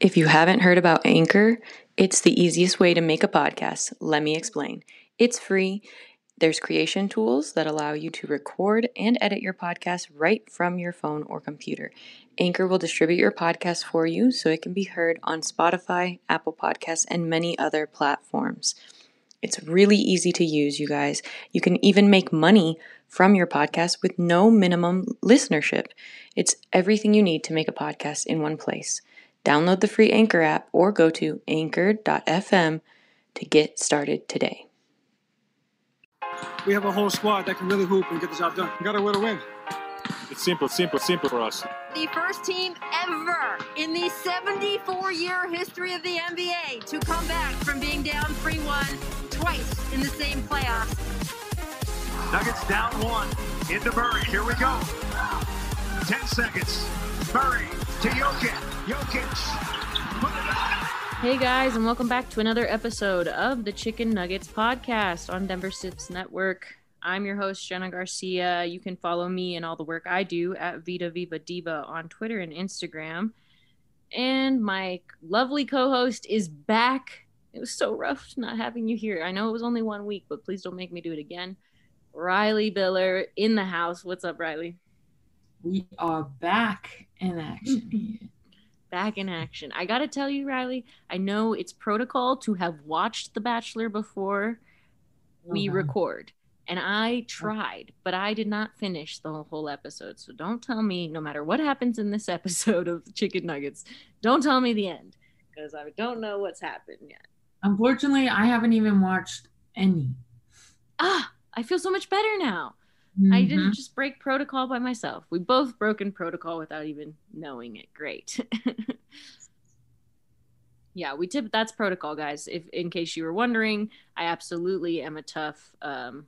If you haven't heard about Anchor, it's the easiest way to make a podcast. Let me explain. It's free. There's creation tools that allow you to record and edit your podcast right from your phone or computer. Anchor will distribute your podcast for you so it can be heard on Spotify, Apple Podcasts, and many other platforms. It's really easy to use, you guys. You can even make money from your podcast with no minimum listenership. It's everything you need to make a podcast in one place. Download the free Anchor app or go to anchor.fm to get started today. We have a whole squad that can really hoop and get the job done. We got to win a win. It's simple, simple, simple for us. The first team ever in the 74 year history of the NBA to come back from being down 3 1 twice in the same playoffs. Nuggets down one. Into Murray. Here we go. 10 seconds. Murray to Jokic. Jokic. Put it up. Hey guys, and welcome back to another episode of the Chick n' Nuggets podcast on Denver Sips Network. I'm your host, Jena Garcia. You can follow me and all the work I do at Vida Viva Diva on Twitter and Instagram. And my lovely co host is back. It was so rough not having you here. I know it was only one week, but please don't make me do it again. Reilly Biller in the house. What's up, Reilly? We are back in action. back in action. I gotta tell you, Reilly, I know it's protocol to have watched The Bachelor before we Uh-huh. record. And I tried, but I did not finish the whole episode. So don't tell me, no matter what happens in this episode of Chick n' Nuggets, don't tell me the end because I don't know what's happened yet. Unfortunately, I haven't even watched any. Ah, I feel so much better now. I didn't Mhm. just break protocol by myself. We both broken protocol without even knowing it. Great. yeah, we tip that's protocol, guys. If in case you were wondering, I absolutely am a tough um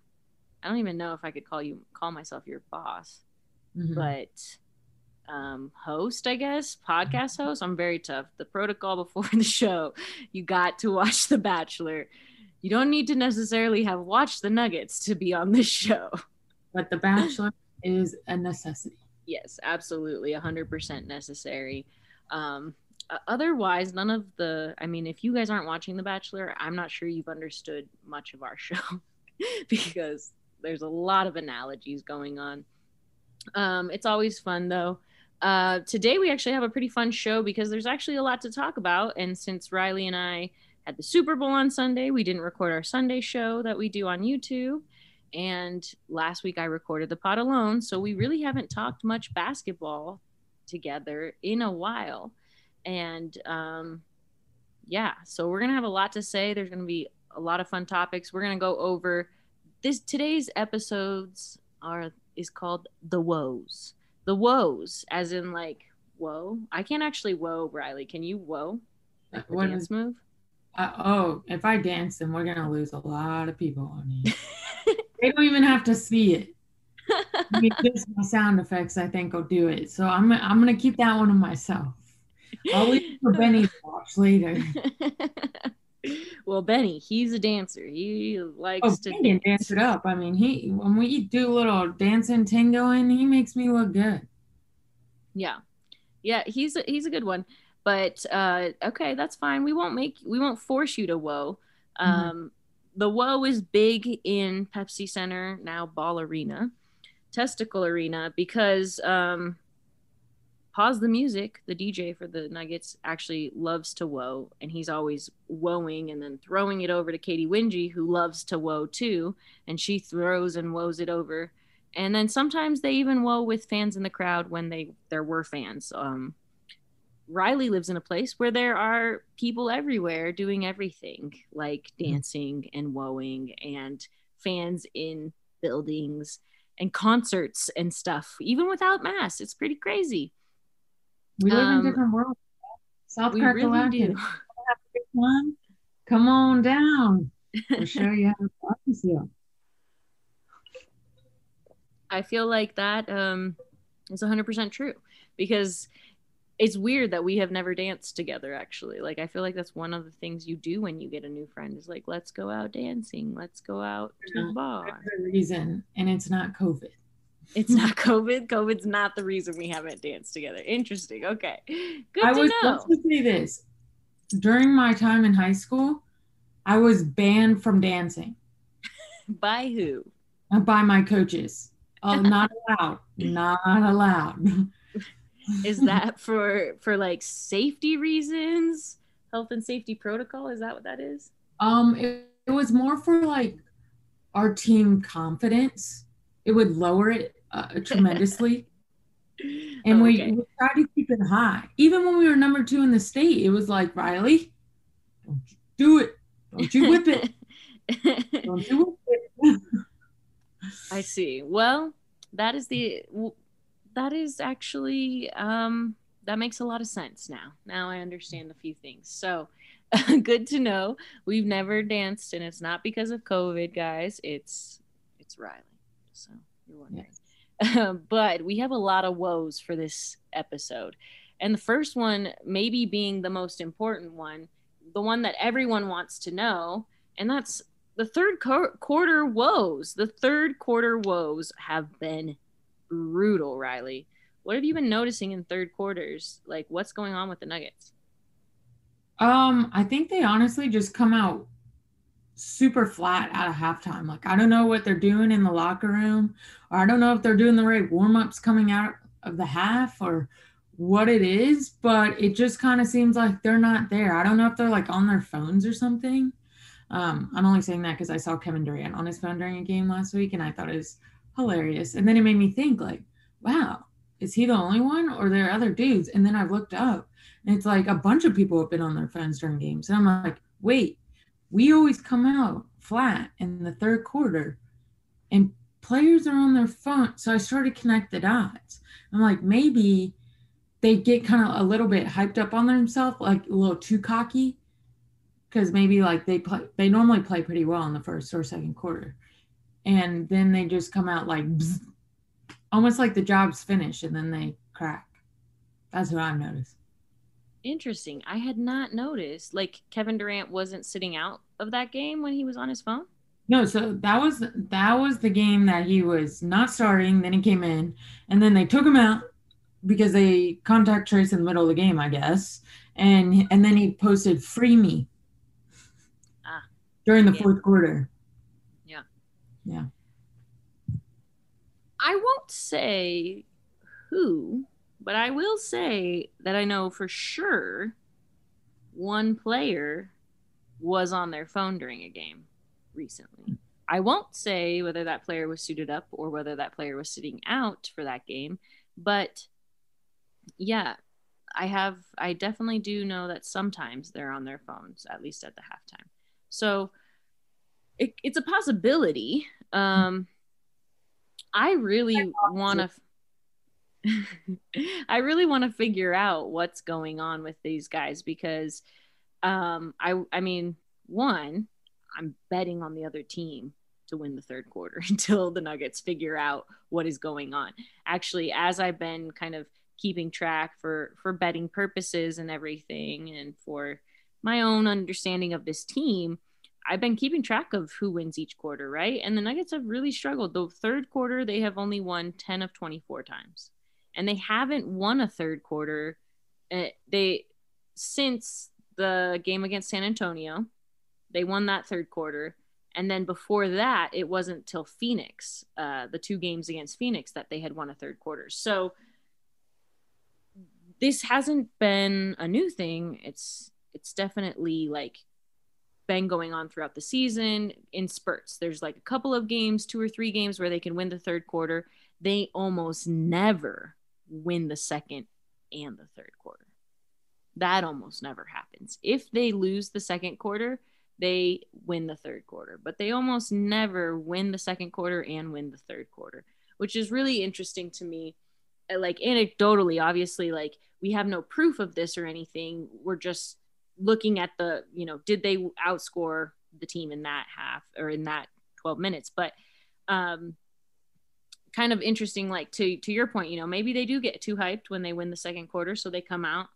I don't even know if I could call you call myself your boss, Mhm. but um host, I guess, podcast host. I'm very tough. The protocol before the show, you got to watch The Bachelor. You don't need to necessarily have watched the Nuggets to be on this show. But The Bachelor is a necessity. yes absolutely. 100% necessary. Um otherwise none of the i mean if you guys aren't watching the bachelor i'm not sure you've understood much of our show because there's a lot of analogies going on. Um it's always fun though. Uh today we actually have a pretty fun show because there's actually a lot to talk about. And since reilly and i had the super bowl on sunday we didn't record our sunday show that we do on youtube and last week I recorded the pod alone, so we really haven't talked much basketball together in a while. And um, yeah, so we're gonna have a lot to say. There's gonna be a lot of fun topics. We're gonna go over this. Today's episodes are is called the woes. The woes, as in like whoa. I can't actually whoa, Reilly. Can you whoa? Like dance move? Uh, oh, if I dance, then we're gonna lose a lot of people on here. they don't even have to see it. I mean, just my sound effects, I think, will do it. So I'm I'm gonna keep that one to myself. I'll leave it for Benny to watch later. well, Benny, he's a dancer. He likes Oh, to can dance it up. I mean, he when we do a little dancing tangoing, he makes me look good. Yeah, yeah, he's a, he's a good one. But uh, okay, that's fine. We won't make we won't force you to woe. Um, The woe is big in Pepsi Center now, Ball Arena, Testicle Arena, because um, pause the music. The DJ for the Nuggets actually loves to woe, and he's always woeing and then throwing it over to Katy Winge, who loves to woe too, and she throws and woes it over. And then sometimes they even woe with fans in the crowd when they there were fans. Um, Reilly lives in a place where there are people everywhere doing everything, like mm-hmm. dancing and woeing, and fans in buildings and concerts and stuff, even without mass. It's pretty crazy. We live um, in different worlds. South Carolina. Really do. One, come on down. I'll show you how to practice you. I feel like that um, is 100% true because it's weird that we have never danced together actually. Like i feel like that's one of the things you do when you get a new friend is like let's go out dancing let's go out to the bar. reason and it's not covid. It's not covid. Covid's not the reason we haven't danced together. Interesting. Okay. Good I to was, know. let's say this. During my time in high school i was banned from dancing. By who? By my coaches. Oh not allowed. Not allowed is that for for like safety reasons? Health and safety protocol? Is that what that is? Um it, it was more for like our team confidence. It would lower it uh, tremendously. And okay. we, we tried to keep it high. Even when we were number two in the state it was like reilly don't you do it. Don't you whip it. Don't you whip it. I see. Well that is the that is actually um, that makes a lot of sense now. Now I understand a few things. So good to know. We've never danced, and it's not because of COVID, guys. It's it's Reilly. So you're wondering. Yes. but we have a lot of woes for this episode. And the first one, maybe being the most important one, the one that everyone wants to know, and that's the third co- quarter woes. The third quarter woes have been brutal, Reilly. What have you been noticing in third quarters? Like what's going on with the Nuggets? Um, I think they honestly just come out super flat out of halftime. Like I don't know what they're doing in the locker room, or I don't know if they're doing the right warm-ups coming out of the half or what it is, but it just kind of seems like they're not there. I don't know if they're like on their phones or something. Um, I'm only saying that because I saw Kevin Durant on his phone during a game last week, and I thought it was hilarious. And then it made me think, like, wow, is he the only one or there are other dudes? And then I looked up and it's like a bunch of people have been on their phones during games. And I'm like, wait, we always come out flat in the third quarter and players are on their phone. So I started connect the dots. I'm like, maybe they get kind of a little bit hyped up on themselves, like a little too cocky. Because maybe like they play, they normally play pretty well in the first or second quarter and then they just come out like bzz, almost like the job's finished and then they crack. That's what I've noticed. Interesting. I had not noticed. Like Kevin Durant wasn't sitting out of that game when he was on his phone. No, so that was that was the game that he was not starting. Then he came in, and then they took him out because they contact trace in the middle of the game, I guess. And and then he posted "Free me" ah, during the yeah. fourth quarter. Yeah. I won't say who, but I will say that I know for sure one player was on their phone during a game recently. I won't say whether that player was suited up or whether that player was sitting out for that game, but yeah, I have I definitely do know that sometimes they're on their phones at least at the halftime. So it, it's a possibility. Um, I really want to. I really want to figure out what's going on with these guys because, um, I I mean, one, I'm betting on the other team to win the third quarter until the Nuggets figure out what is going on. Actually, as I've been kind of keeping track for for betting purposes and everything, and for my own understanding of this team, I've been keeping track of who wins each quarter, right? And the Nuggets have really struggled. The third quarter, they have only won 10 of 24 times. And they haven't won a third quarter. Uh, they since the game against San Antonio, they won that third quarter. And then before that, it wasn't till Phoenix, uh, the two games against Phoenix, that they had won a third quarter. So this hasn't been a new thing. It's it's definitely like been going on throughout the season in spurts. There's like a couple of games, two or three games where they can win the third quarter. They almost never win the second and the third quarter. That almost never happens. If they lose the second quarter, they win the third quarter, but they almost never win the second quarter and win the third quarter, which is really interesting to me. Like anecdotally, obviously, like we have no proof of this or anything. We're just looking at the, you know, did they outscore the team in that half or in that 12 minutes? But um kind of interesting like to to your point, you know, maybe they do get too hyped when they win the second quarter so they come out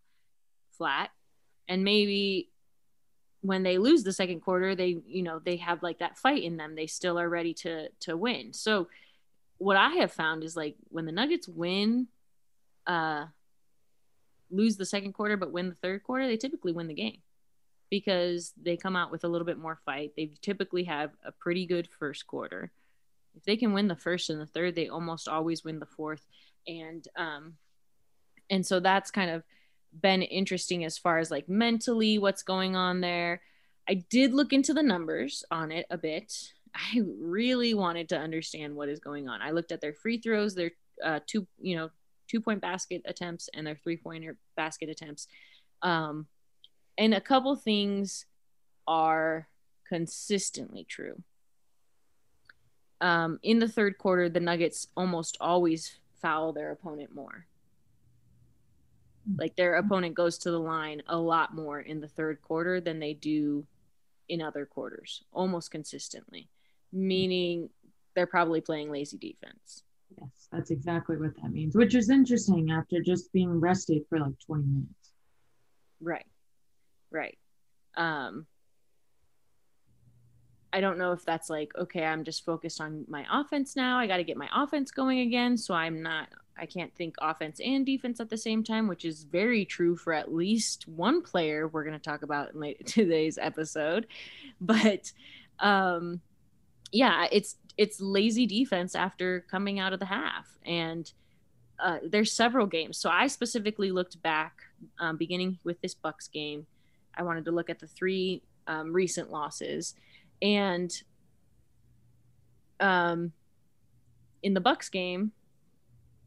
flat. And maybe when they lose the second quarter they you know they have like that fight in them. They still are ready to to win. So what i have found is like when the nuggets win uh lose the second quarter but win the third quarter they typically win the game because they come out with a little bit more fight they typically have a pretty good first quarter if they can win the first and the third they almost always win the fourth and um and so that's kind of been interesting as far as like mentally what's going on there. I did look into the numbers on it a bit. I really wanted to understand what is going on. I looked at their free throws, their uh, two, you know, two point basket attempts, and their three pointer basket attempts. Um, and a couple things are consistently true. Um, in the third quarter, the Nuggets almost always foul their opponent more. Like their opponent goes to the line a lot more in the third quarter than they do in other quarters, almost consistently, meaning they're probably playing lazy defense. Yes, that's exactly what that means, which is interesting after just being rested for like 20 minutes. Right. Right. Um, I don't know if that's like, okay, I'm just focused on my offense now. I got to get my offense going again. So I'm not I can't think offense and defense at the same time, which is very true for at least one player we're going to talk about in today's episode. But um, yeah, it's it's lazy defense after coming out of the half, and uh, there's several games. So I specifically looked back, um, beginning with this Bucks game. I wanted to look at the three um, recent losses, and um, in the Bucks game,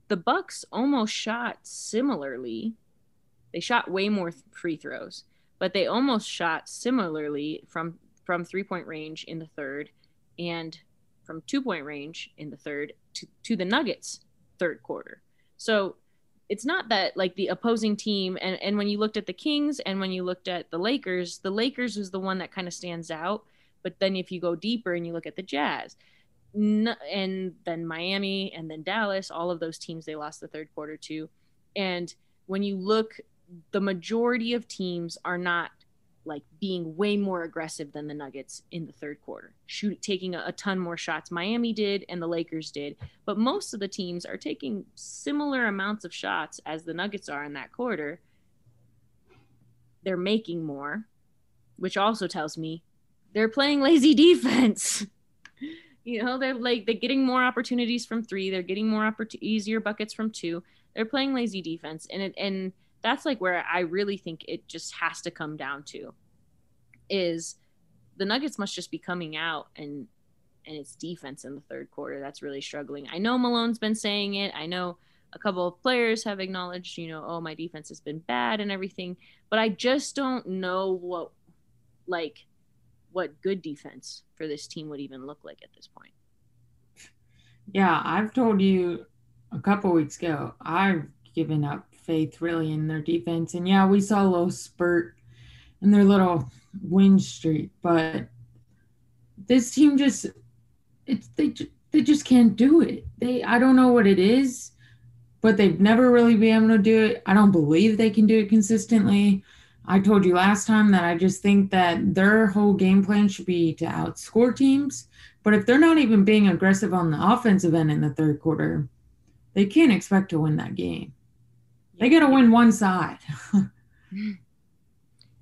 the Bucks almost shot similarly. They shot way more free throws, but they almost shot similarly from from three point range in the third and from two point range in the third to, to the Nuggets third quarter. So it's not that like the opposing team and, and when you looked at the Kings and when you looked at the Lakers, the Lakers was the one that kind of stands out. But then if you go deeper and you look at the Jazz, and then Miami and then Dallas, all of those teams they lost the third quarter to. And when you look, the majority of teams are not like being way more aggressive than the Nuggets in the third quarter, shoot taking a, a, ton more shots. Miami did and the Lakers did, but most of the teams are taking similar amounts of shots as the Nuggets are in that quarter. They're making more, which also tells me they're playing lazy defense. You know, they're like they're getting more opportunities from three. They're getting more easier buckets from two. They're playing lazy defense, and it, and that's like where I really think it just has to come down to is the Nuggets must just be coming out and and it's defense in the third quarter that's really struggling. I know Malone's been saying it. I know a couple of players have acknowledged, you know, oh my defense has been bad and everything, but I just don't know what like what good defense for this team would even look like at this point. Yeah, I've told you a couple weeks ago, I've given up faith really in their defense. And yeah, we saw a little spurt in their little win streak, but this team just it's they they just can't do it. They I don't know what it is, but they've never really been able to do it. I don't believe they can do it consistently. I told you last time that I just think that their whole game plan should be to outscore teams. But if they're not even being aggressive on the offensive end in the third quarter, they can't expect to win that game. They got to win one side.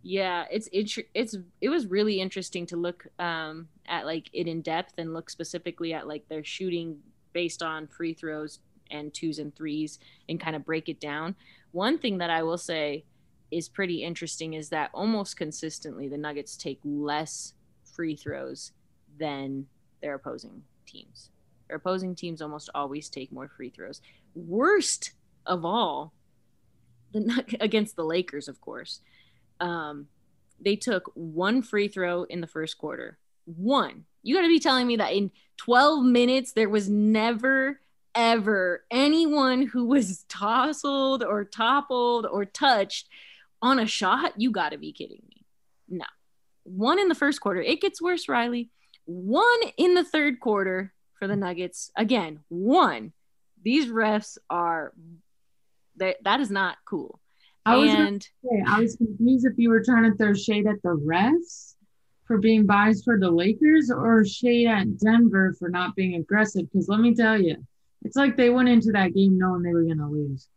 yeah, it's it, it's it was really interesting to look um, at like it in depth and look specifically at like their shooting based on free throws and twos and threes and kind of break it down. One thing that I will say is pretty interesting is that almost consistently the Nuggets take less free throws than their opposing teams. Their opposing teams almost always take more free throws. Worst of all, the against the Lakers, of course. Um, they took one free throw in the first quarter. One. You got to be telling me that in 12 minutes there was never ever anyone who was tousled or toppled or touched on a shot. You got to be kidding me. No. One in the first quarter. It gets worse, Reilly. One in the third quarter for the Nuggets. Again, one. These refs are that that is not cool. I was and say, I was confused if you were trying to throw shade at the refs for being biased for the Lakers or shade at Denver for not being aggressive. Because let me tell you, it's like they went into that game knowing they were going to lose.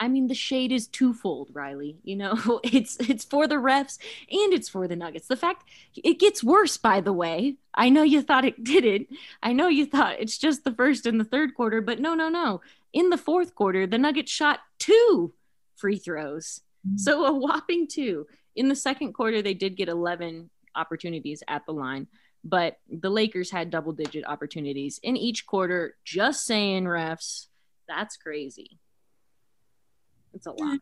I mean, the shade is twofold, Reilly. You know, it's it's for the refs and it's for the Nuggets. The fact it gets worse, by the way. I know you thought it didn't. I know you thought it's just the first and the third quarter, but no, no, no. In the fourth quarter, the Nuggets shot two free throws, mm-hmm. so a whopping two. In the second quarter, they did get 11 opportunities at the line, but the Lakers had double digit opportunities in each quarter. Just saying, refs, that's crazy. It's a lot.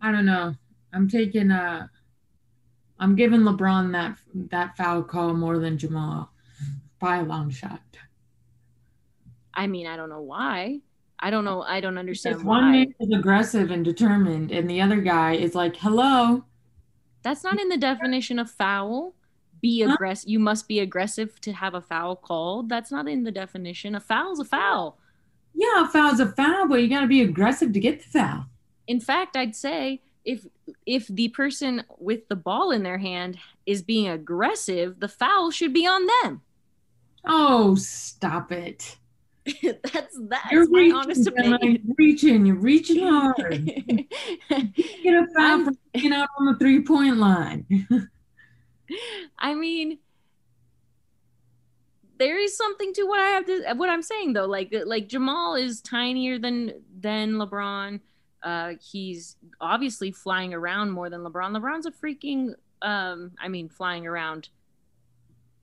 I don't know. I'm taking a. Uh, I'm giving LeBron that that foul call more than Jamal by a long shot. I mean, I don't know why. I don't know. I don't understand because why. One man is aggressive and determined, and the other guy is like, "Hello." That's not in the definition of foul. Be aggressive. You must be aggressive to have a foul called. That's not in the definition. A foul's a foul. Yeah, a foul's a foul, but you got to be aggressive to get the foul. In fact, I'd say if if the person with the ball in their hand is being aggressive, the foul should be on them. Oh, stop it. that's that's you're my reaching, honest opinion. You're reaching, you're reaching hard. get a foul for getting out on the three point line. I mean, there is something to what I have to what I'm saying though. Like like Jamal is tinier than than LeBron. Uh, he's obviously flying around more than LeBron. LeBron's a freaking um, I mean, flying around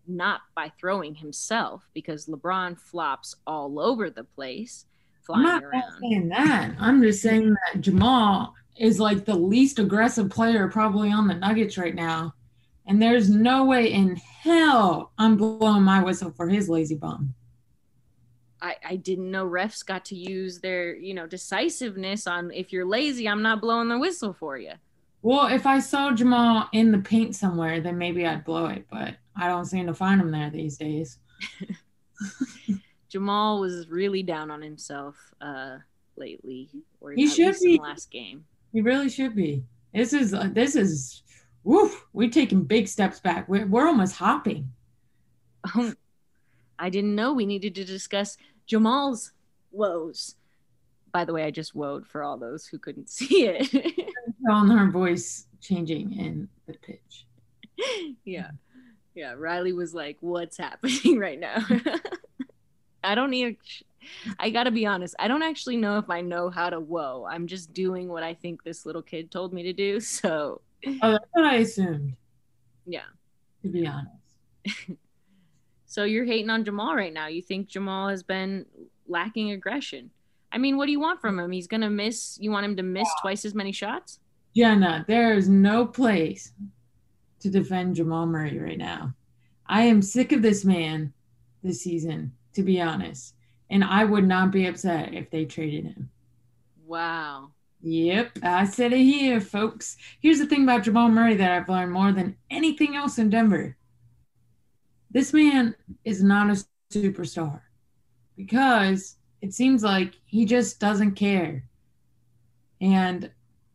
not by throwing himself because LeBron flops all over the place. Flying I'm not around. saying that. I'm just saying that Jamal is like the least aggressive player probably on the Nuggets right now. And there's no way in hell I'm blowing my whistle for his lazy bum. I, I didn't know refs got to use their, you know, decisiveness on if you're lazy, I'm not blowing the whistle for you. Well, if I saw Jamal in the paint somewhere, then maybe I'd blow it, but I don't seem to find him there these days. Jamal was really down on himself uh, lately, or he should be last game. He really should be. This is uh, this is woof, we're taking big steps back. We're, we're almost hopping. Um, I didn't know we needed to discuss Jamal's woes. By the way, I just woed for all those who couldn't see it. on her voice changing in the pitch. Yeah. Yeah. Reilly was like, What's happening right now? I don't need I gotta be honest. I don't actually know if I know how to whoa. I'm just doing what I think this little kid told me to do. So Oh, that's what I assumed. Yeah. To be honest. so you're hating on Jamal right now. You think Jamal has been lacking aggression. I mean, what do you want from him? He's gonna miss you want him to miss yeah. twice as many shots? Jena, there is no place to defend Jamal Murray right now. I am sick of this man this season, to be honest. And I would not be upset if they traded him. Wow. Yep, I said it here, folks. Here's the thing about Jamal Murray that I've learned more than anything else in Denver. This man is not a superstar because it seems like he just doesn't care. And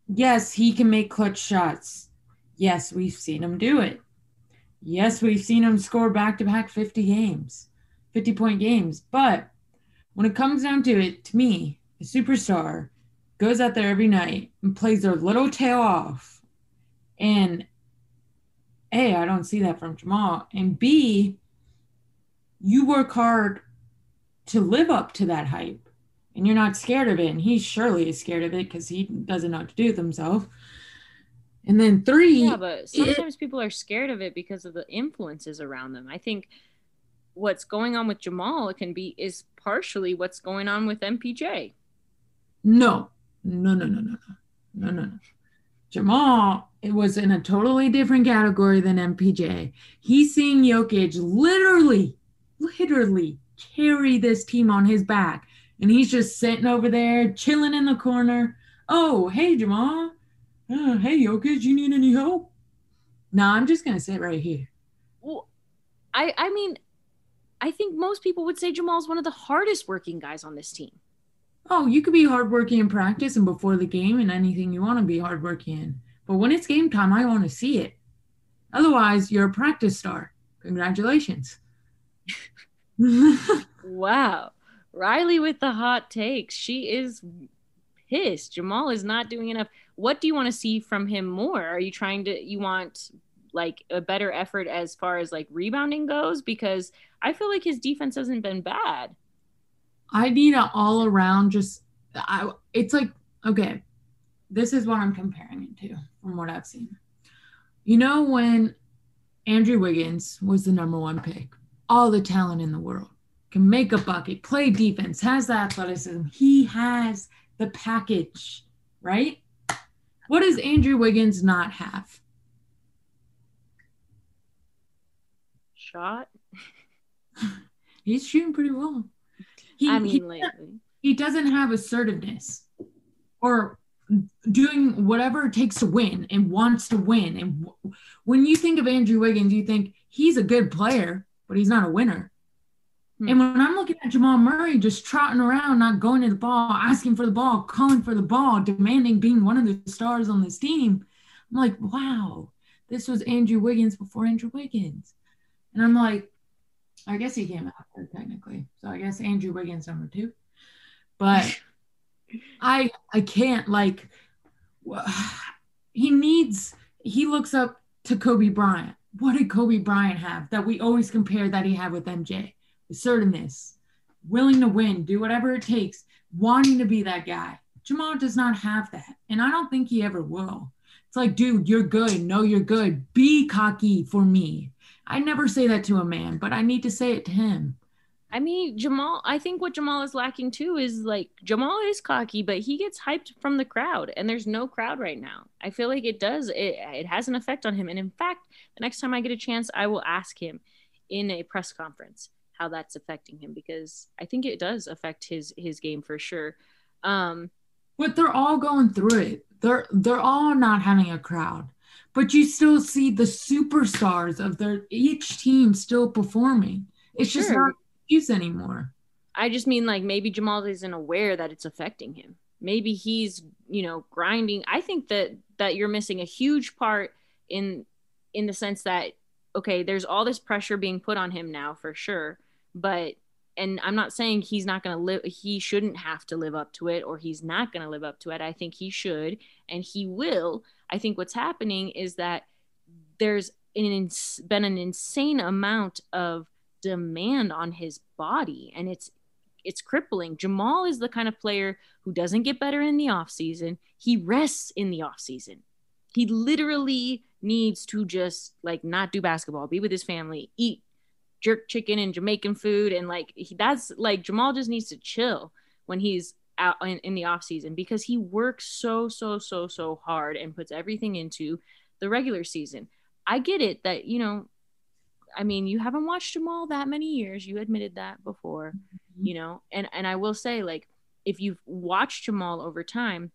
yes, he can make clutch shots. Yes, we've seen him do it. Yes, we've seen him score back to back 50 games, 50 point games. But when it comes down to it, to me, a superstar goes out there every night and plays their little tail off. And A, I don't see that from Jamal. And B, you work hard to live up to that hype. and you're not scared of it. And he surely is scared of it because he doesn't know what to do with himself. And then three. Yeah, but sometimes it, people are scared of it because of the influences around them. I think what's going on with Jamal it can be is partially what's going on with MPJ. No, no, no, no, no, no, no, no. Jamal it was in a totally different category than MPJ. He's seeing Jokic literally, literally carry this team on his back. And he's just sitting over there, chilling in the corner. Oh, hey, Jamal, uh, hey, Jokic, you need any help? No, I'm just going to sit right here. Well, I, I mean, I think most people would say Jamal's one of the hardest working guys on this team. Oh, you could be hardworking in practice and before the game and anything you want to be hardworking in. But when it's game time, I want to see it. Otherwise, you're a practice star. Congratulations. wow. Reilly with the hot takes. She is pissed. Jamal is not doing enough. What do you want to see from him more? Are you trying to, you want like a better effort as far as like rebounding goes? Because I feel like his defense hasn't been bad. I need an all around just, I, it's like, okay, this is what I'm comparing it to from what I've seen. You know, when Andrew Wiggins was the number one pick, all the talent in the world, can make a bucket, play defense, has the athleticism. He has the package, right? What does Andrew Wiggins not have? Shot. He's shooting pretty well. He, I mean, he, lately. He doesn't have assertiveness or doing whatever it takes to win and wants to win. And w- when you think of Andrew Wiggins, you think he's a good player, but he's not a winner. Hmm. And when I'm looking at Jamal Murray just trotting around, not going to the ball, asking for the ball, calling for the ball, demanding being one of the stars on this team, I'm like, wow, this was Andrew Wiggins before Andrew Wiggins. And I'm like, I guess he came after technically. So I guess Andrew Wiggins number two. But I I can't like he needs he looks up to Kobe Bryant. What did Kobe Bryant have that we always compare that he had with MJ? Assertiveness, willing to win, do whatever it takes, wanting to be that guy. Jamal does not have that. And I don't think he ever will. It's like, dude, you're good. No, you're good. Be cocky for me. I never say that to a man, but I need to say it to him. I mean, Jamal, I think what Jamal is lacking too is like Jamal is cocky, but he gets hyped from the crowd, and there's no crowd right now. I feel like it does, it, it has an effect on him. And in fact, the next time I get a chance, I will ask him in a press conference how that's affecting him because I think it does affect his his game for sure. Um, but they're all going through it. They're they're all not having a crowd, but you still see the superstars of their each team still performing. It's sure. just not excuse anymore. I just mean like maybe Jamal isn't aware that it's affecting him. Maybe he's, you know, grinding. I think that that you're missing a huge part in in the sense that okay, there's all this pressure being put on him now for sure, but and I'm not saying he's not going to live he shouldn't have to live up to it or he's not going to live up to it. I think he should and he will. I think what's happening is that there's an, been an insane amount of demand on his body and it's it's crippling. Jamal is the kind of player who doesn't get better in the off season. He rests in the off season. He literally needs to just like not do basketball, be with his family, eat jerk chicken and Jamaican food and like he, that's like Jamal just needs to chill when he's out in, in the off season because he works so so so so hard and puts everything into the regular season. I get it that you know I mean, you haven't watched Jamal that many years. You admitted that before, mm-hmm. you know. And and I will say, like, if you've watched Jamal over time,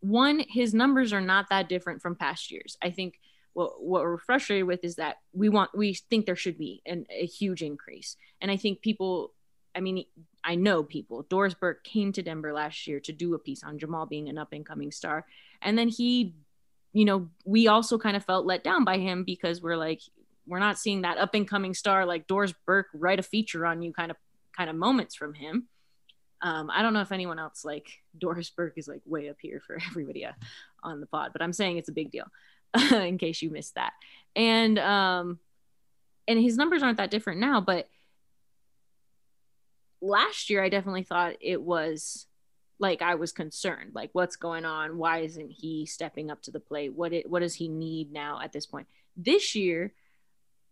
one, his numbers are not that different from past years. I think what what we're frustrated with is that we want we think there should be an, a huge increase, and I think people. I mean, I know people. Doris Burke came to Denver last year to do a piece on Jamal being an up and coming star, and then he you know, we also kind of felt let down by him because we're like, we're not seeing that up and coming star like Doris Burke write a feature on you kind of kind of moments from him. Um, I don't know if anyone else like Doris Burke is like way up here for everybody uh, on the pod, but I'm saying it's a big deal in case you missed that. And um, and his numbers aren't that different now, but last year I definitely thought it was like I was concerned, like what's going on? Why isn't he stepping up to the plate? What it, what does he need now at this point? This year,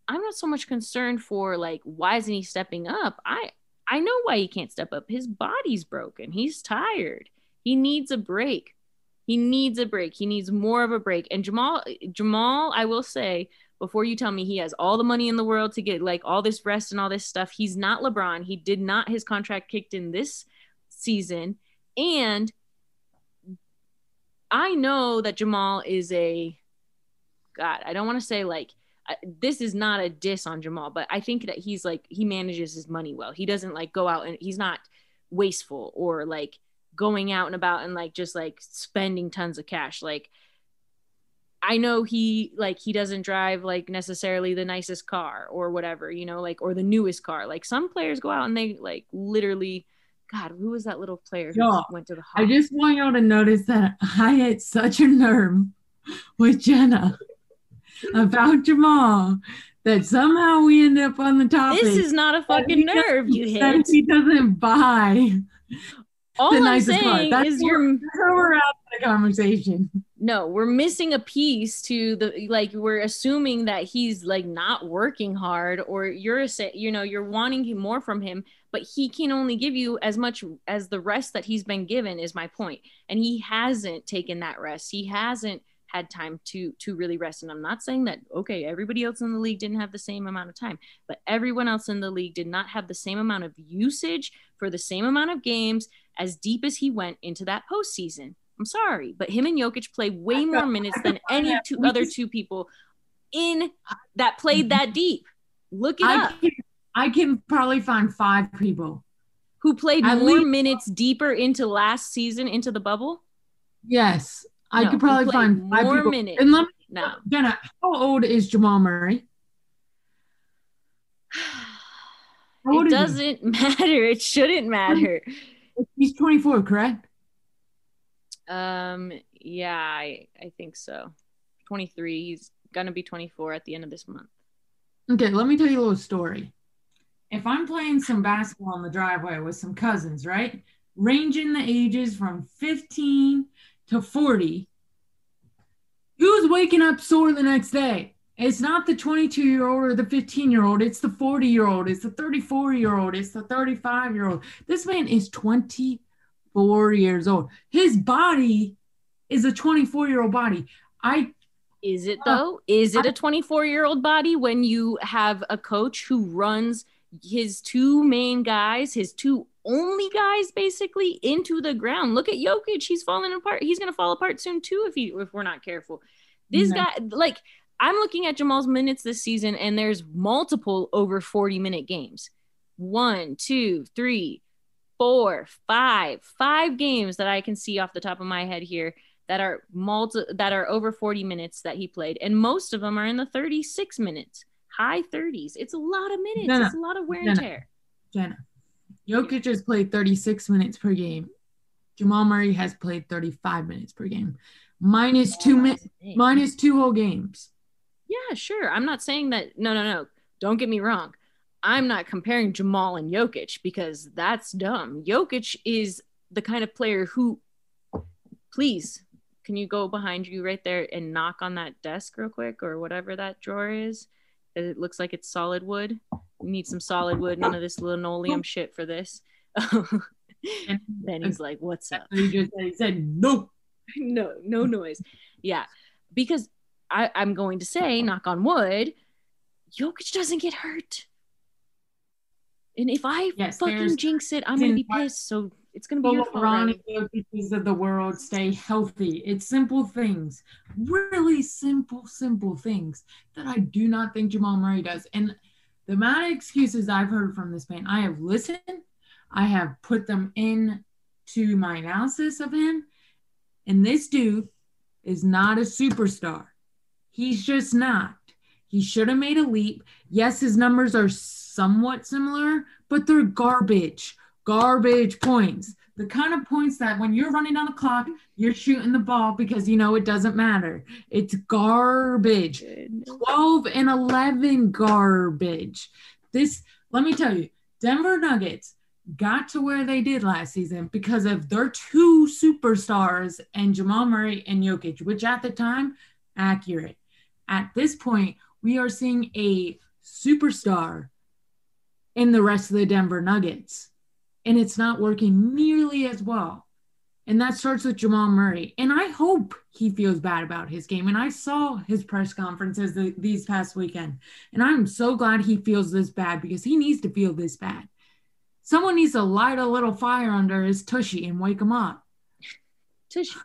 I'm not so much concerned for like why isn't he stepping up? I I know why he can't step up. His body's broken. He's tired. He needs a break. He needs a break. He needs more of a break. And Jamal Jamal, I will say, before you tell me he has all the money in the world to get like all this rest and all this stuff, he's not LeBron. He did not his contract kicked in this season. And I know that Jamal is a God, I don't want to say like this is not a diss on Jamal, but I think that he's like he manages his money well. He doesn't like go out and he's not wasteful or like going out and about and like just like spending tons of cash. Like I know he like he doesn't drive like necessarily the nicest car or whatever, you know, like or the newest car. Like some players go out and they like literally God, who was that little player who Yo, went to the I just want y'all to notice that I had such a nerve with Jena about Jamal that somehow we end up on the topic. This is not a fucking nerve you that hit. He doesn't buy All the I'm nicest saying That's is where, you're where we're at the conversation. no, we're missing a piece to the like we're assuming that he's like not working hard or you're you know you're wanting more from him, but he can only give you as much as the rest that he's been given is my point. And he hasn't taken that rest. He hasn't had time to to really rest and i'm not saying that okay everybody else in the league didn't have the same amount of time but everyone else in the league did not have the same amount of usage for the same amount of games as deep as he went into that postseason. I'm sorry but him and Jokic play way more minutes than any two other two people in that played that mm-hmm. deep. Look it I up. can, I can probably find five people. who played At more least- minutes deeper into last season into the bubble? Yes, I No, could probably find five more people. minutes. And let me, no. Jena, how old is Jamal Murray? It doesn't matter. It shouldn't matter He's 24, correct? Um, yeah, I I think so. 23. He's gonna be 24 at the end of this month. Okay, let me tell you a little story. If I'm playing some basketball in the driveway with some cousins, right? Ranging the ages from 15 to 40, who's waking up sore the next day? It's not the 22 year old or the 15 year old. It's the 40 year old. It's the 34 year old. It's the 35 year old. This man is 24 years old. His body is a 24 year old body. I Is it Uh, though? Is it a 24 year old body when you have a coach who runs his two main guys, his two only guys basically into the ground? Look at Jokic. He's falling apart. He's gonna fall apart soon too if he if we're not careful. This No. guy like I'm looking at Jamal's minutes this season, and there's multiple over 40 minute games. One, two, three, four, five, five games that I can see off the top of my head here that are multi that are over 40 minutes that he played, and most of them are in the 36 minutes, high 30s. It's a lot of minutes. No. It's a lot of wear No, and tear. Jena, Jokic has played 36 minutes per game. Jamal Murray has played 35 minutes per game, minus two minutes, minus two whole games. Yeah, sure. I'm not saying that. No, no, no. Don't get me wrong. I'm not comparing Jamal and Jokic because that's dumb. Jokic is the kind of player who, please, can you go behind you right there and knock on that desk real quick or whatever that drawer is? It looks like it's solid wood. We need some solid wood. None of this linoleum shit for this. then he's like, "What's up?" He just said, he said no. no, no noise. Yeah, because I, I'm going to say, uh-huh. knock on wood, Jokic doesn't get hurt. And if I Yes, fucking jinx it, I'm gonna be pissed. So it's gonna be The your fault. LeBron and Jokic's of the world stay healthy. It's simple things, really simple, simple things that I do not think Jamal Murray does. And the amount of excuses I've heard from this man, I have listened, I have put them in to my analysis of him, and this dude is not a superstar. He's just not. He should have made a leap. Yes, his numbers are somewhat similar, but they're garbage. Garbage points. The kind of points that when you're running on the clock, you're shooting the ball because you know it doesn't matter. It's garbage. 12 and 11 garbage. This, let me tell you, Denver Nuggets got to where they did last season because of their two superstars and Jamal Murray and Jokic, which at the time, accurate. At this point, we are seeing a superstar in the rest of the Denver Nuggets, and it's not working nearly as well. And that starts with Jamal Murray. And I hope he feels bad about his game. And I saw his press conferences the, these past weekend. And I'm so glad he feels this bad because he needs to feel this bad. Someone needs to light a little fire under his tushy and wake him up. Tushy.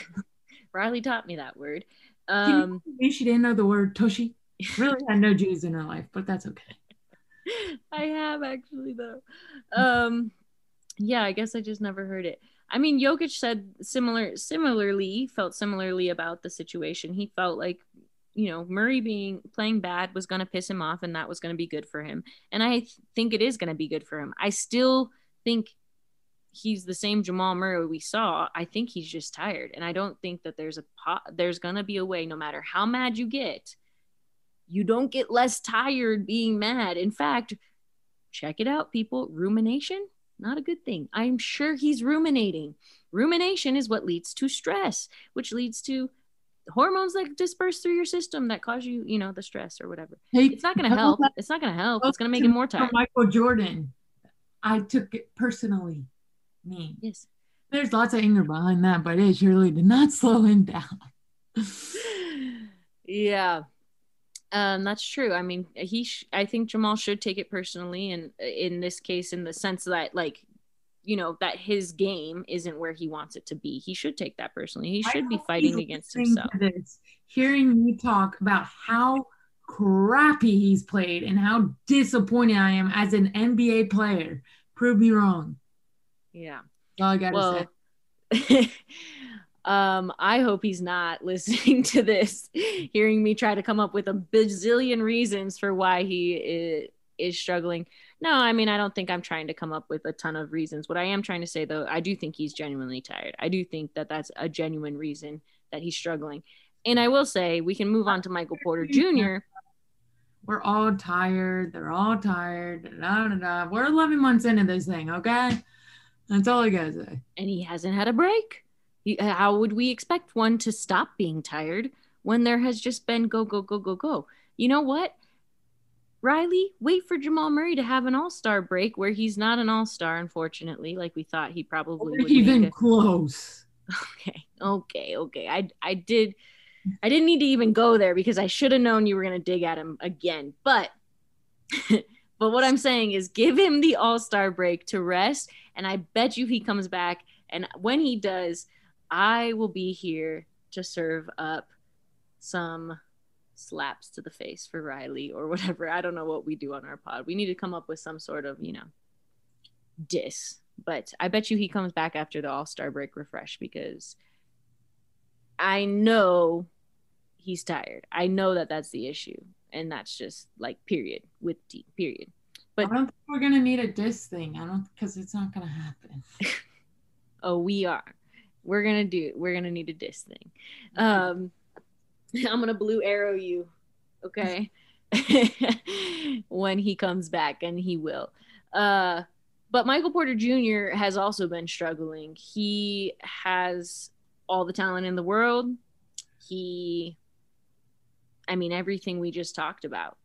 Reilly taught me that word. Um, she didn't know the word Toshi. Really had no Jews in her life, but that's okay. I have actually though. Um, yeah, I guess I just never heard it. I mean, Jokic said similar, similarly, felt similarly about the situation. He felt like, you know, Murray being playing bad was going to piss him off, and that was going to be good for him. And I think it is going to be good for him. I still think he's the same Jamal Murray we saw. I think he's just tired, and I don't think that there's a pot. There's going to be a way, no matter how mad you get, you don't get less tired being mad. In fact, check it out, people. Rumination not a good thing. I'm sure he's ruminating. Rumination is what leads to stress, which leads to hormones that disperse through your system that cause you, you know, the stress or whatever. Hey, it's not going to help. It's not going to help. It's going to make him more tired. Michael Jordan, I took it personally. Me. Yes. There's lots of anger behind that, but it surely did not slow him down. yeah. Um, that's true. I mean, he. Sh- I think Jamal should take it personally, and in this case, in the sense that, like, you know, that his game isn't where he wants it to be. He should take that personally. He should be fighting against himself. This, hearing me talk about how crappy he's played and how disappointed I am as an NBA player, prove me wrong. Yeah. All I gotta well, say. Um, I hope he's not listening to this, hearing me try to come up with a bazillion reasons for why he is, is struggling. No, I mean, I don't think I'm trying to come up with a ton of reasons. What I am trying to say, though, I do think he's genuinely tired. I do think that that's a genuine reason that he's struggling. And I will say, we can move on to Michael Porter Jr. We're all tired. They're all tired. Da, da, da. We're 11 months into this thing, okay? That's all I gotta say. And he hasn't had a break. Uh, how would we expect one to stop being tired when there has just been go, go, go, go, go? You know what? Reilly, wait for Jamal Murray to have an all star break where he's not an all star, unfortunately, like we thought he probably would. Even a- close. Okay, okay, okay. I I did I didn't need to even go there because I should have known you were gonna dig at him again. But but what I'm saying is give him the all star break to rest, and I bet you he comes back. And when he does, I will be here to serve up some slaps to the face for Reilly or whatever. I don't know what we do on our pod. We need to come up with some sort of, you know, diss. But I bet you he comes back after the All Star break refresh because I know he's tired. I know that that's the issue. And that's just like, period, with T, period. But I don't think we're going to need a diss thing. I don't, because it's not going to happen. oh, we are. We're gonna do we're gonna need a diss thing. Um i'm gonna blue arrow you okay? When he comes back and he will. Uh but michael porter jr has also been struggling. He has all the talent in the world. He i mean everything we just talked about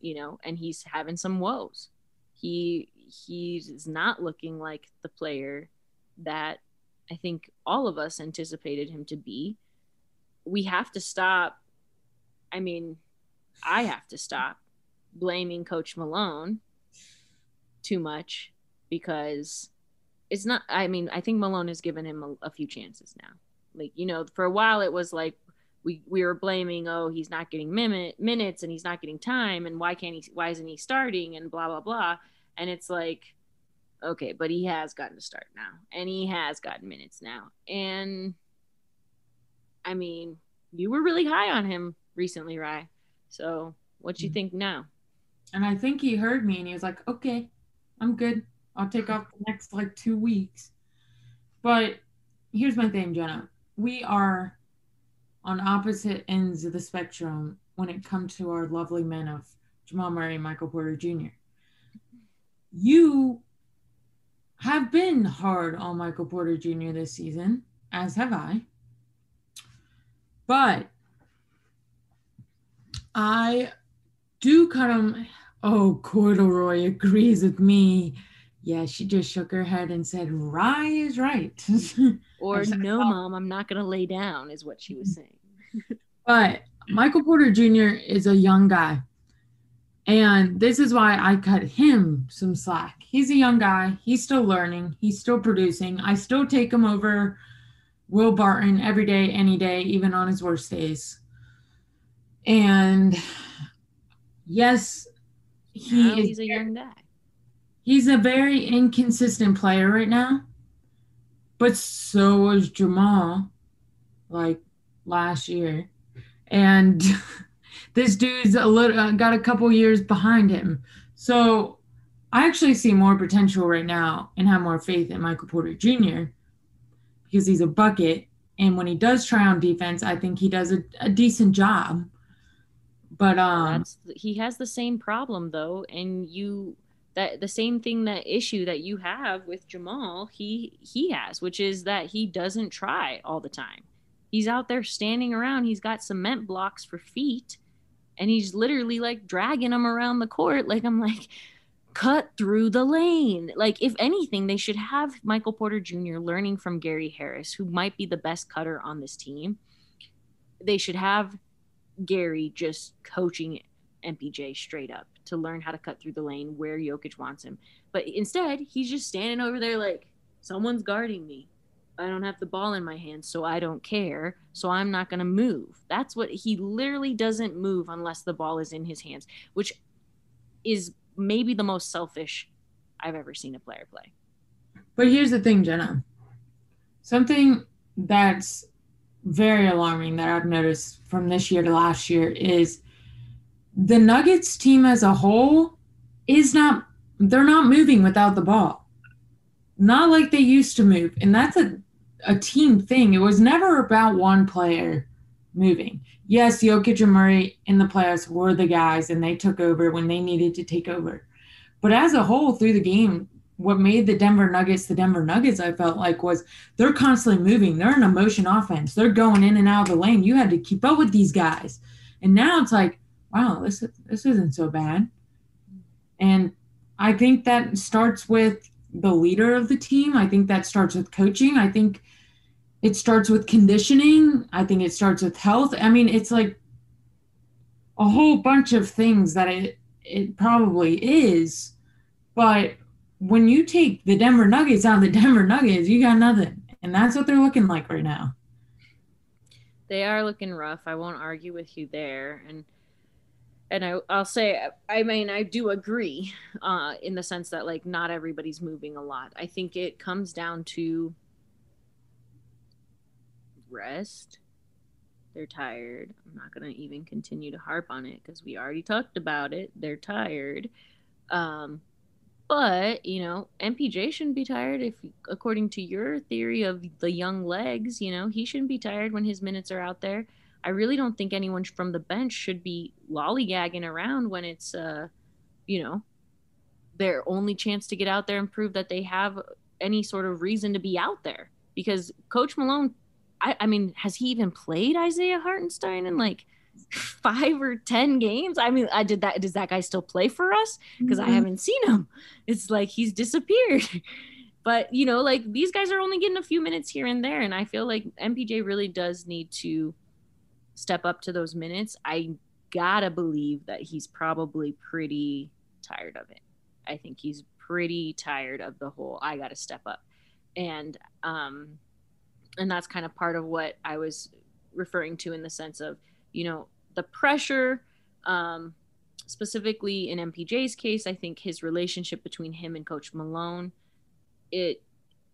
you know and he's having some woes he he's not looking like the player that I think all of us anticipated him to be. We have to stop. I mean, I have to stop blaming Coach Malone too much because it's not. I mean, I think Malone has given him a, a few chances now. Like, you know, for a while it was like, we, we were blaming oh he's not getting minute, minutes and he's not getting time and why can't he why isn't he starting and blah blah blah and it's like Okay, but he has gotten to start now, and he has gotten minutes now. And I mean, you were really high on him recently, Rye. So, what you mm-hmm. think now? And I think he heard me, and he was like, "Okay, I'm good. I'll take off the next like two weeks." But here's my thing, Jena. We are on opposite ends of the spectrum when it comes to our lovely men of Jamal Murray and Michael Porter Jr. You have been hard on Michael Porter Jr. this season, as have I. But I do kind of. Oh, Corduroy agrees with me. Yeah, she just shook her head and said, Rye is right. or, no, mom, I'm not going to lay down, is what she was mm-hmm. saying. but Michael Porter Jr. is a young guy. And this is why I cut him some slack. He's a young guy. He's still learning. He's still producing. I still take him over Will Barton every day, any day, even on his worst days. And yes, he now he's a young guy. He's a very inconsistent player right now. But so was Jamal, like last year. And this dude's a little uh, got a couple years behind him. So I actually see more potential right now and have more faith in Michael Porter Jr. because he's a bucket. And when he does try on defense, I think he does a, a decent job. But um That's, he has the same problem though, and you that the same thing that issue that you have with Jamal, he he has, which is that he doesn't try all the time. He's out there standing around, he's got cement blocks for feet, and he's literally like dragging them around the court. Like I'm like, cut through the lane. Like if anything, they should have Michael Porter Jr. learning from Gary Harris, who might be the best cutter on this team. They should have Gary just coaching MPJ straight up to learn how to cut through the lane where Jokic wants him. But instead, he's just standing over there like someone's guarding me. I don't have the ball in my hands, so I don't care. So I'm not going to move. That's what he literally doesn't move unless the ball is in his hands, which is maybe the most selfish I've ever seen a player play. But here's the thing, Jena. Something that's very alarming that I've noticed from this year to last year is the Nuggets team as a whole is not they're not moving without the ball. Not like they used to move. And that's a a team thing. It was never about one player moving. Yes, Jokic and Murray in the playoffs were the guys and they took over when they needed to take over. But as a whole through the game, what made the Denver Nuggets the Denver Nuggets, I felt like, was they're constantly moving. They're in a motion offense. They're going in and out of the lane. You had to keep up with these guys. And now it's like, wow, this this isn't so bad. And I think that starts with the leader of the team. I think that starts with coaching. I think it starts with conditioning. I think it starts with health. I mean, it's like a whole bunch of things that it it probably is. But when you take the Denver Nuggets out of the Denver Nuggets, you got nothing. And that's what they're looking like right now. They are looking rough. I won't argue with you there. And and I, I'll say, I mean, I do agree uh, in the sense that like not everybody's moving a lot. I think it comes down to rest. They're tired. I'm not going to even continue to harp on it because we already talked about it. They're tired. Um, but, you know, MPJ shouldn't be tired if, according to your theory of the young legs, you know, he shouldn't be tired when his minutes are out there. I really don't think anyone from the bench should be lollygagging around when it's, uh, you know, their only chance to get out there and prove that they have any sort of reason to be out there. Because Coach Malone, I, I mean, has he even played Isaiah Hartenstein in like five or ten games? I mean, I did that. Does that guy still play for us? Because mm-hmm. I haven't seen him. It's like he's disappeared. but you know, like these guys are only getting a few minutes here and there, and I feel like MPJ really does need to step up to those minutes, I gotta believe that he's probably pretty tired of it. I think he's pretty tired of the whole I gotta step up. And um and that's kind of part of what I was referring to in the sense of, you know, the pressure, um, specifically in MPJ's case, I think his relationship between him and Coach Malone, it,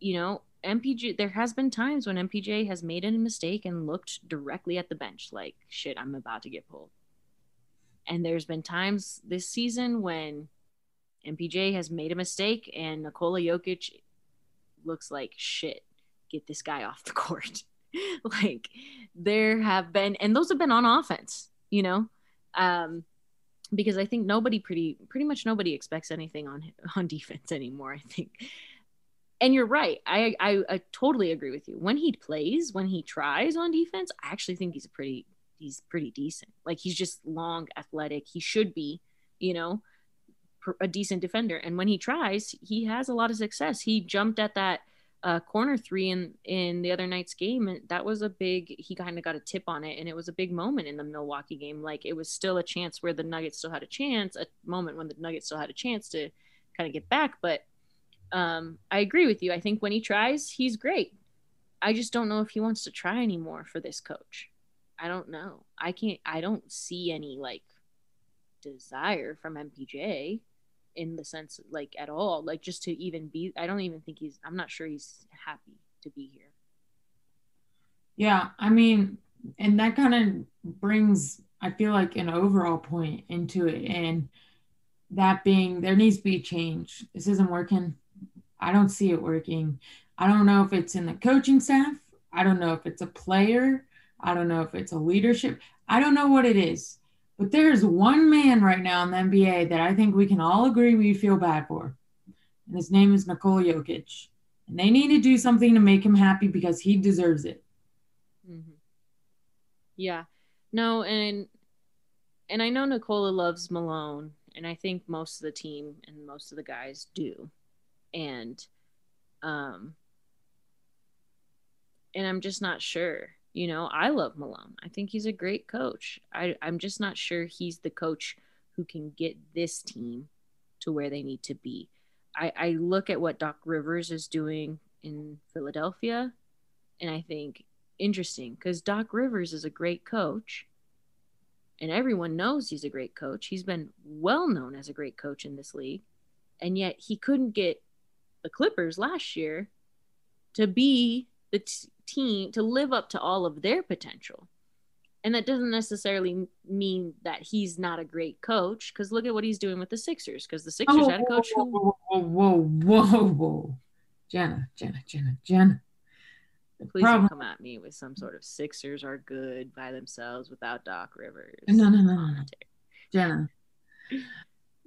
you know, MPJ, there has been times when MPJ has made a mistake and looked directly at the bench like, shit, I'm about to get pulled. And there's been times this season when MPJ has made a mistake and Nikola Jokic looks like shit. Get this guy off the court. like there have been, and those have been on offense, you know, um, because I think nobody pretty pretty much nobody expects anything on on defense anymore. I think and you're right. I, I I totally agree with you. When he plays, when he tries on defense, I actually think he's a pretty he's pretty decent. Like he's just long, athletic. He should be, you know, a decent defender. And when he tries, he has a lot of success. He jumped at that uh, corner three in in the other night's game, and that was a big. He kind of got a tip on it, and it was a big moment in the Milwaukee game. Like it was still a chance where the Nuggets still had a chance, a moment when the Nuggets still had a chance to kind of get back. But um, I agree with you. I think when he tries, he's great. I just don't know if he wants to try anymore for this coach. I don't know. I can't. I don't see any like desire from MPJ in the sense like at all like just to even be i don't even think he's i'm not sure he's happy to be here yeah i mean and that kind of brings i feel like an overall point into it and that being there needs to be change this isn't working i don't see it working i don't know if it's in the coaching staff i don't know if it's a player i don't know if it's a leadership i don't know what it is but there's one man right now in the NBA that I think we can all agree we feel bad for. And his name is Nikola Jokic. And they need to do something to make him happy because he deserves it. Mm-hmm. Yeah. No, and and I know Nikola loves Malone, and I think most of the team and most of the guys do. And um and I'm just not sure you know, I love Malone. I think he's a great coach. I, I'm just not sure he's the coach who can get this team to where they need to be. I, I look at what Doc Rivers is doing in Philadelphia, and I think interesting because Doc Rivers is a great coach, and everyone knows he's a great coach. He's been well known as a great coach in this league, and yet he couldn't get the Clippers last year to be the t- team to live up to all of their potential. And that doesn't necessarily mean that he's not a great coach because look at what he's doing with the Sixers because the Sixers oh, had a coach whoa, who. Whoa, whoa, whoa, whoa. Jena, Jena, Jena, Jena. Please problem. don't come at me with some sort of Sixers are good by themselves without Doc Rivers. No, no, no, no. Jena.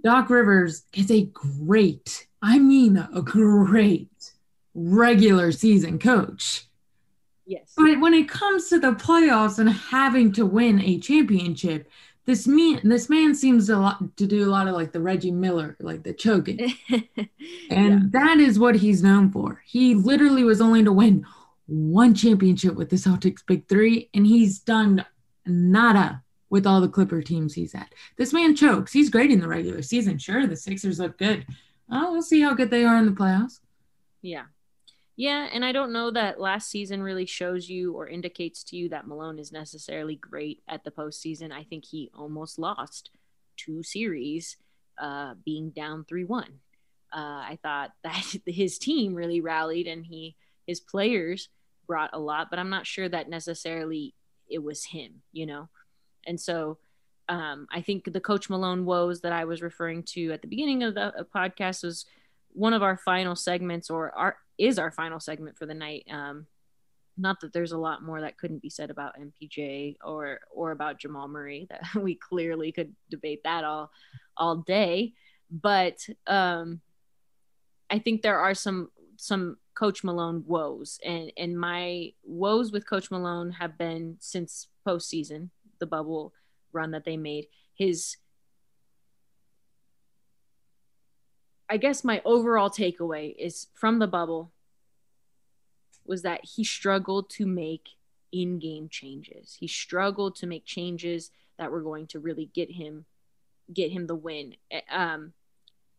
Doc Rivers is a great, I mean, a great regular season coach. Yes. But when it comes to the playoffs and having to win a championship, this man this man seems a lot to do a lot of like the Reggie Miller, like the choking. and yeah. that is what he's known for. He literally was only to win one championship with the Celtics Big Three, and he's done nada with all the Clipper teams he's at. This man chokes. He's great in the regular season. Sure, the Sixers look good. Oh, we'll see how good they are in the playoffs. Yeah. Yeah, and I don't know that last season really shows you or indicates to you that Malone is necessarily great at the postseason. I think he almost lost two series, uh, being down three one. Uh, I thought that his team really rallied and he his players brought a lot, but I'm not sure that necessarily it was him, you know. And so um, I think the Coach Malone woes that I was referring to at the beginning of the podcast was one of our final segments or our is our final segment for the night. Um, not that there's a lot more that couldn't be said about MPJ or or about Jamal Murray that we clearly could debate that all all day, but um, I think there are some some Coach Malone woes, and and my woes with Coach Malone have been since postseason, the bubble run that they made. His I guess my overall takeaway is from the bubble was that he struggled to make in-game changes. He struggled to make changes that were going to really get him get him the win. Eh, um,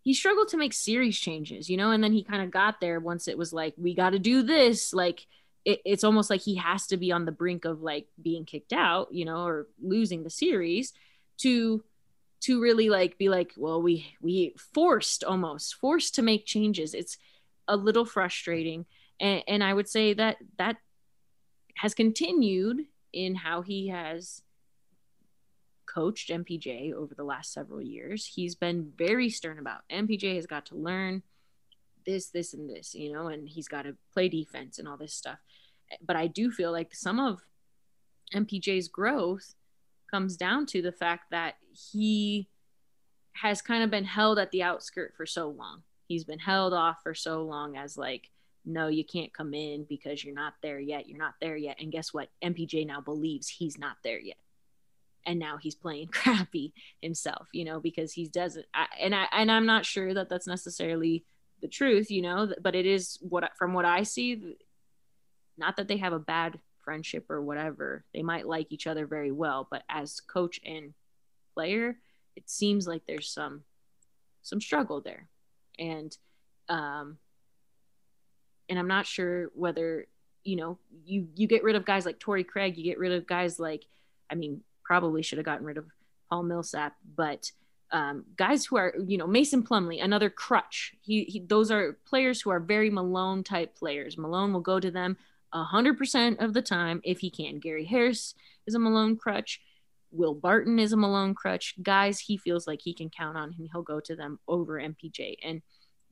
he struggled to make series changes, you know, and then he kind of got there once it was like we got to do this. Like it, it's almost like he has to be on the brink of like being kicked out, you know, or losing the series to to really like be like well we we forced almost forced to make changes. It's a little frustrating. And, and i would say that that has continued in how he has coached mpj over the last several years. He's been very stern about mpj has got to learn this this and this you know and he's got to play defense and all this stuff but i do feel like some of mpj's growth comes down to the fact that he has kind of been held at the outskirt for so long. He's been held off for so long as like no, you can't come in because you're not there yet. You're not there yet. And guess what? MPJ now believes he's not there yet. And now he's playing crappy himself, you know, because he doesn't. I, and I and I'm not sure that that's necessarily the truth, you know, but it is what from what I see. Not that they have a bad friendship or whatever. They might like each other very well, but as coach and player, it seems like there's some some struggle there. And um and I'm not sure whether you know you you get rid of guys like Torrey Craig, you get rid of guys like I mean probably should have gotten rid of Paul Millsap, but um, guys who are you know Mason Plumlee, another crutch. He, he those are players who are very Malone type players. Malone will go to them hundred percent of the time if he can. Gary Harris is a Malone crutch. Will Barton is a Malone crutch. Guys he feels like he can count on, and he'll go to them over MPJ. And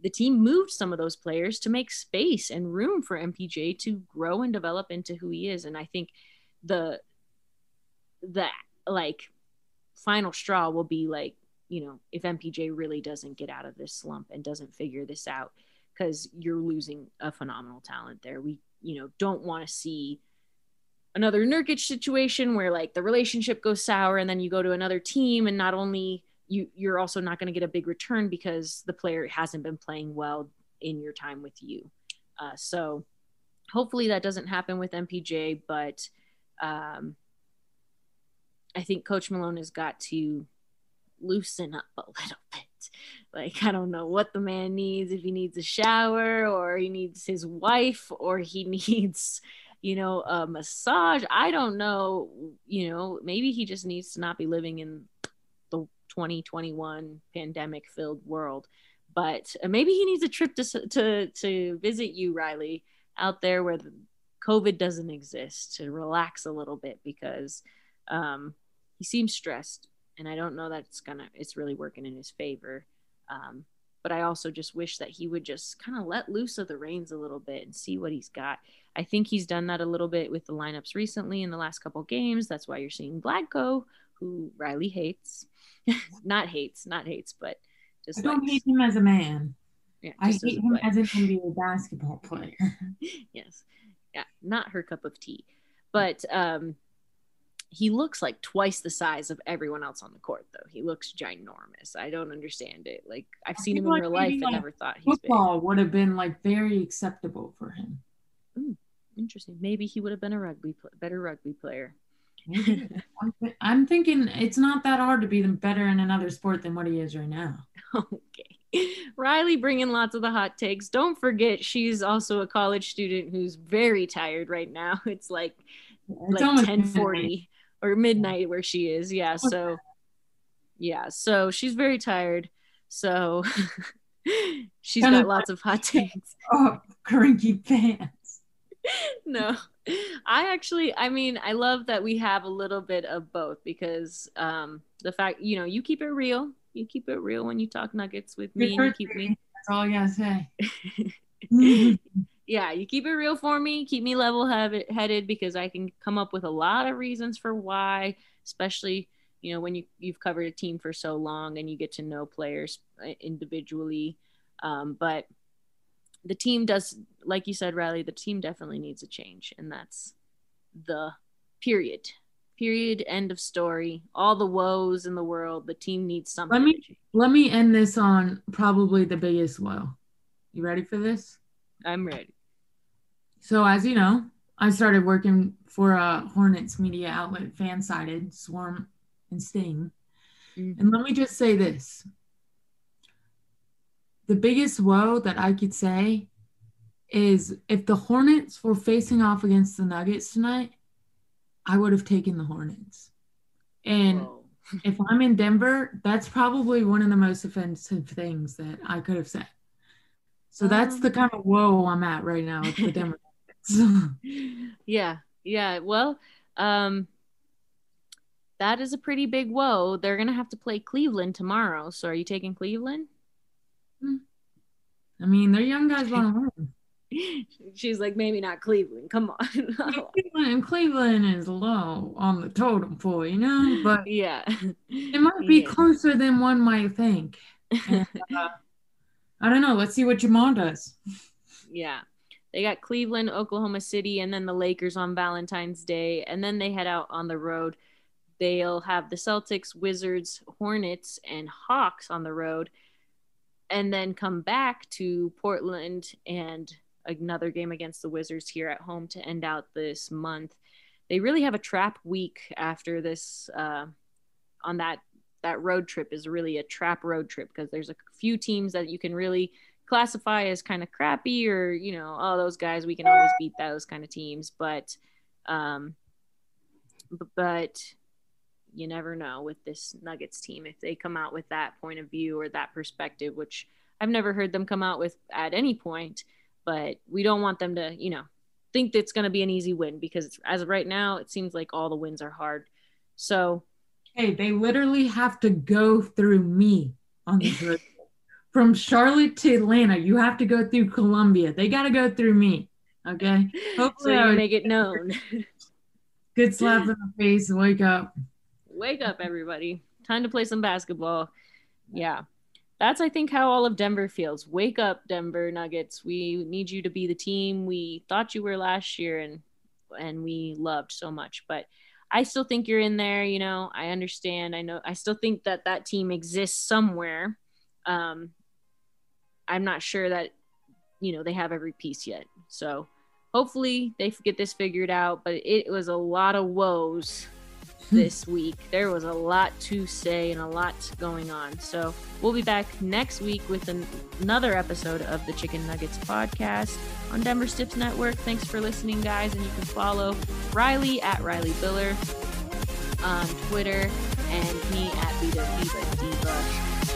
the team moved some of those players to make space and room for MPJ to grow and develop into who he is. And I think the the like final straw will be like, you know, if MPJ really doesn't get out of this slump and doesn't figure this out, because you're losing a phenomenal talent there. We, you know, don't want to see another Nurkic situation where like the relationship goes sour and then you go to another team and not only you you're also not going to get a big return because the player hasn't been playing well in your time with you. Uh, so hopefully that doesn't happen with MPJ, but um, I think Coach Malone has got to loosen up a little bit. Like, I don't know what the man needs, if he needs a shower or he needs his wife or he needs, you know, a massage. I don't know. You know, maybe he just needs to not be living in the 2021 pandemic filled world. But uh, maybe he needs a trip to, to, to visit you, Reilly, out there where the COVID doesn't exist to relax a little bit because um, he seems stressed. And I don't know that it's gonna, it's really working in his favor. Um, but I also just wish that he would just kind of let loose of the reins a little bit and see what he's got. I think he's done that a little bit with the lineups recently in the last couple games. That's why you're seeing Vlatko, who Reilly hates, not hates, not hates, but just I don't likes. hate him as a man. Yeah, I hate him as an NBA basketball player. yes, yeah, not her cup of tea, but um, he looks like twice the size of everyone else on the court. Though he looks ginormous. I don't understand it. Like I've seen him in like real life and never thought he's football big. would have been like very acceptable for him. Mm, interesting. Maybe he would have been a rugby better rugby player. I'm thinking it's not that hard to be better in another sport than what he is right now. Okay. Reilly bringing lots of the hot takes. Don't forget, she's also a college student who's very tired right now. It's like it's like 1040 or midnight where she is. Yeah. So, yeah. So she's very tired. So she's got lots of hot takes. Oh, cranky pants. no. I actually, I mean, I love that we have a little bit of both because um, the fact, you know, you keep it real. You keep it real when you talk nuggets with me. And you keep me. That's all I gotta say. Yeah, you keep it real for me. Keep me level headed because I can come up with a lot of reasons for why, especially you know when you you've covered a team for so long and you get to know players uh, individually. Um, but the team does, like you said, Reilly, the team definitely needs a change, and that's the period. Period. End of story. All the woes in the world. The team needs something. Let me let me end this on probably the biggest woe. You ready for this? I'm ready. So as you know, I started working for a Hornets media outlet, Fansided, Swarm, and Sting. Mm-hmm. And let me just say this: the biggest woe that I could say is if the Hornets were facing off against the Nuggets tonight, I would have taken the Hornets. And if I'm in Denver, that's probably one of the most offensive things that I could have said. So that's um, the kind of woe I'm at right now with the Denver. yeah, yeah. Well, um, that is a pretty big woe. They're gonna have to play Cleveland tomorrow. So are you taking Cleveland? I mean, they're young guys want to win. She's like, maybe not Cleveland. Come on. Cleveland, Cleveland is low on the totem pole, you know, but yeah, it might be yeah. closer than one might think. And, uh, I don't know. Let's see what Jamal does. Yeah. They got Cleveland, Oklahoma City, and then the Lakers on Valentine's Day. And then they head out on the road. They'll have the Celtics, Wizards, Hornets, and Hawks on the road. And then come back to Portland and another game against the Wizards here at home to end out this month. They really have a trap week after this uh, on that that road trip is really a trap road trip because there's a few teams that you can really classify as kind of crappy or you know oh those guys we can always beat those kind of teams but um but you never know with this nuggets team if they come out with that point of view or that perspective which i've never heard them come out with at any point but we don't want them to you know think it's going to be an easy win because as of right now it seems like all the wins are hard. So hey they literally have to go through me on the road from Charlotte to Atlanta, you have to go through Columbia. They got to go through me. Okay. Hopefully, so you make it known. Good slap in the face. Wake up. Wake up, everybody. Time to play some basketball. Yeah. That's, I think, how all of Denver feels. Wake up, Denver Nuggets. We need you to be the team we thought you were last year and and we loved so much. But I still think you're in there. You know, I understand. I know. I still think that that team exists somewhere. Um, I'm not sure that you know they have every piece yet. So hopefully they get this figured out. But it was a lot of woes this week. There was a lot to say and a lot going on. So we'll be back next week with an- another episode of the Chick n' Nuggets podcast on Denver Stiffs Network. Thanks for listening, guys. And you can follow Reilly at Reilly Biller on Twitter and me at Vita Diva.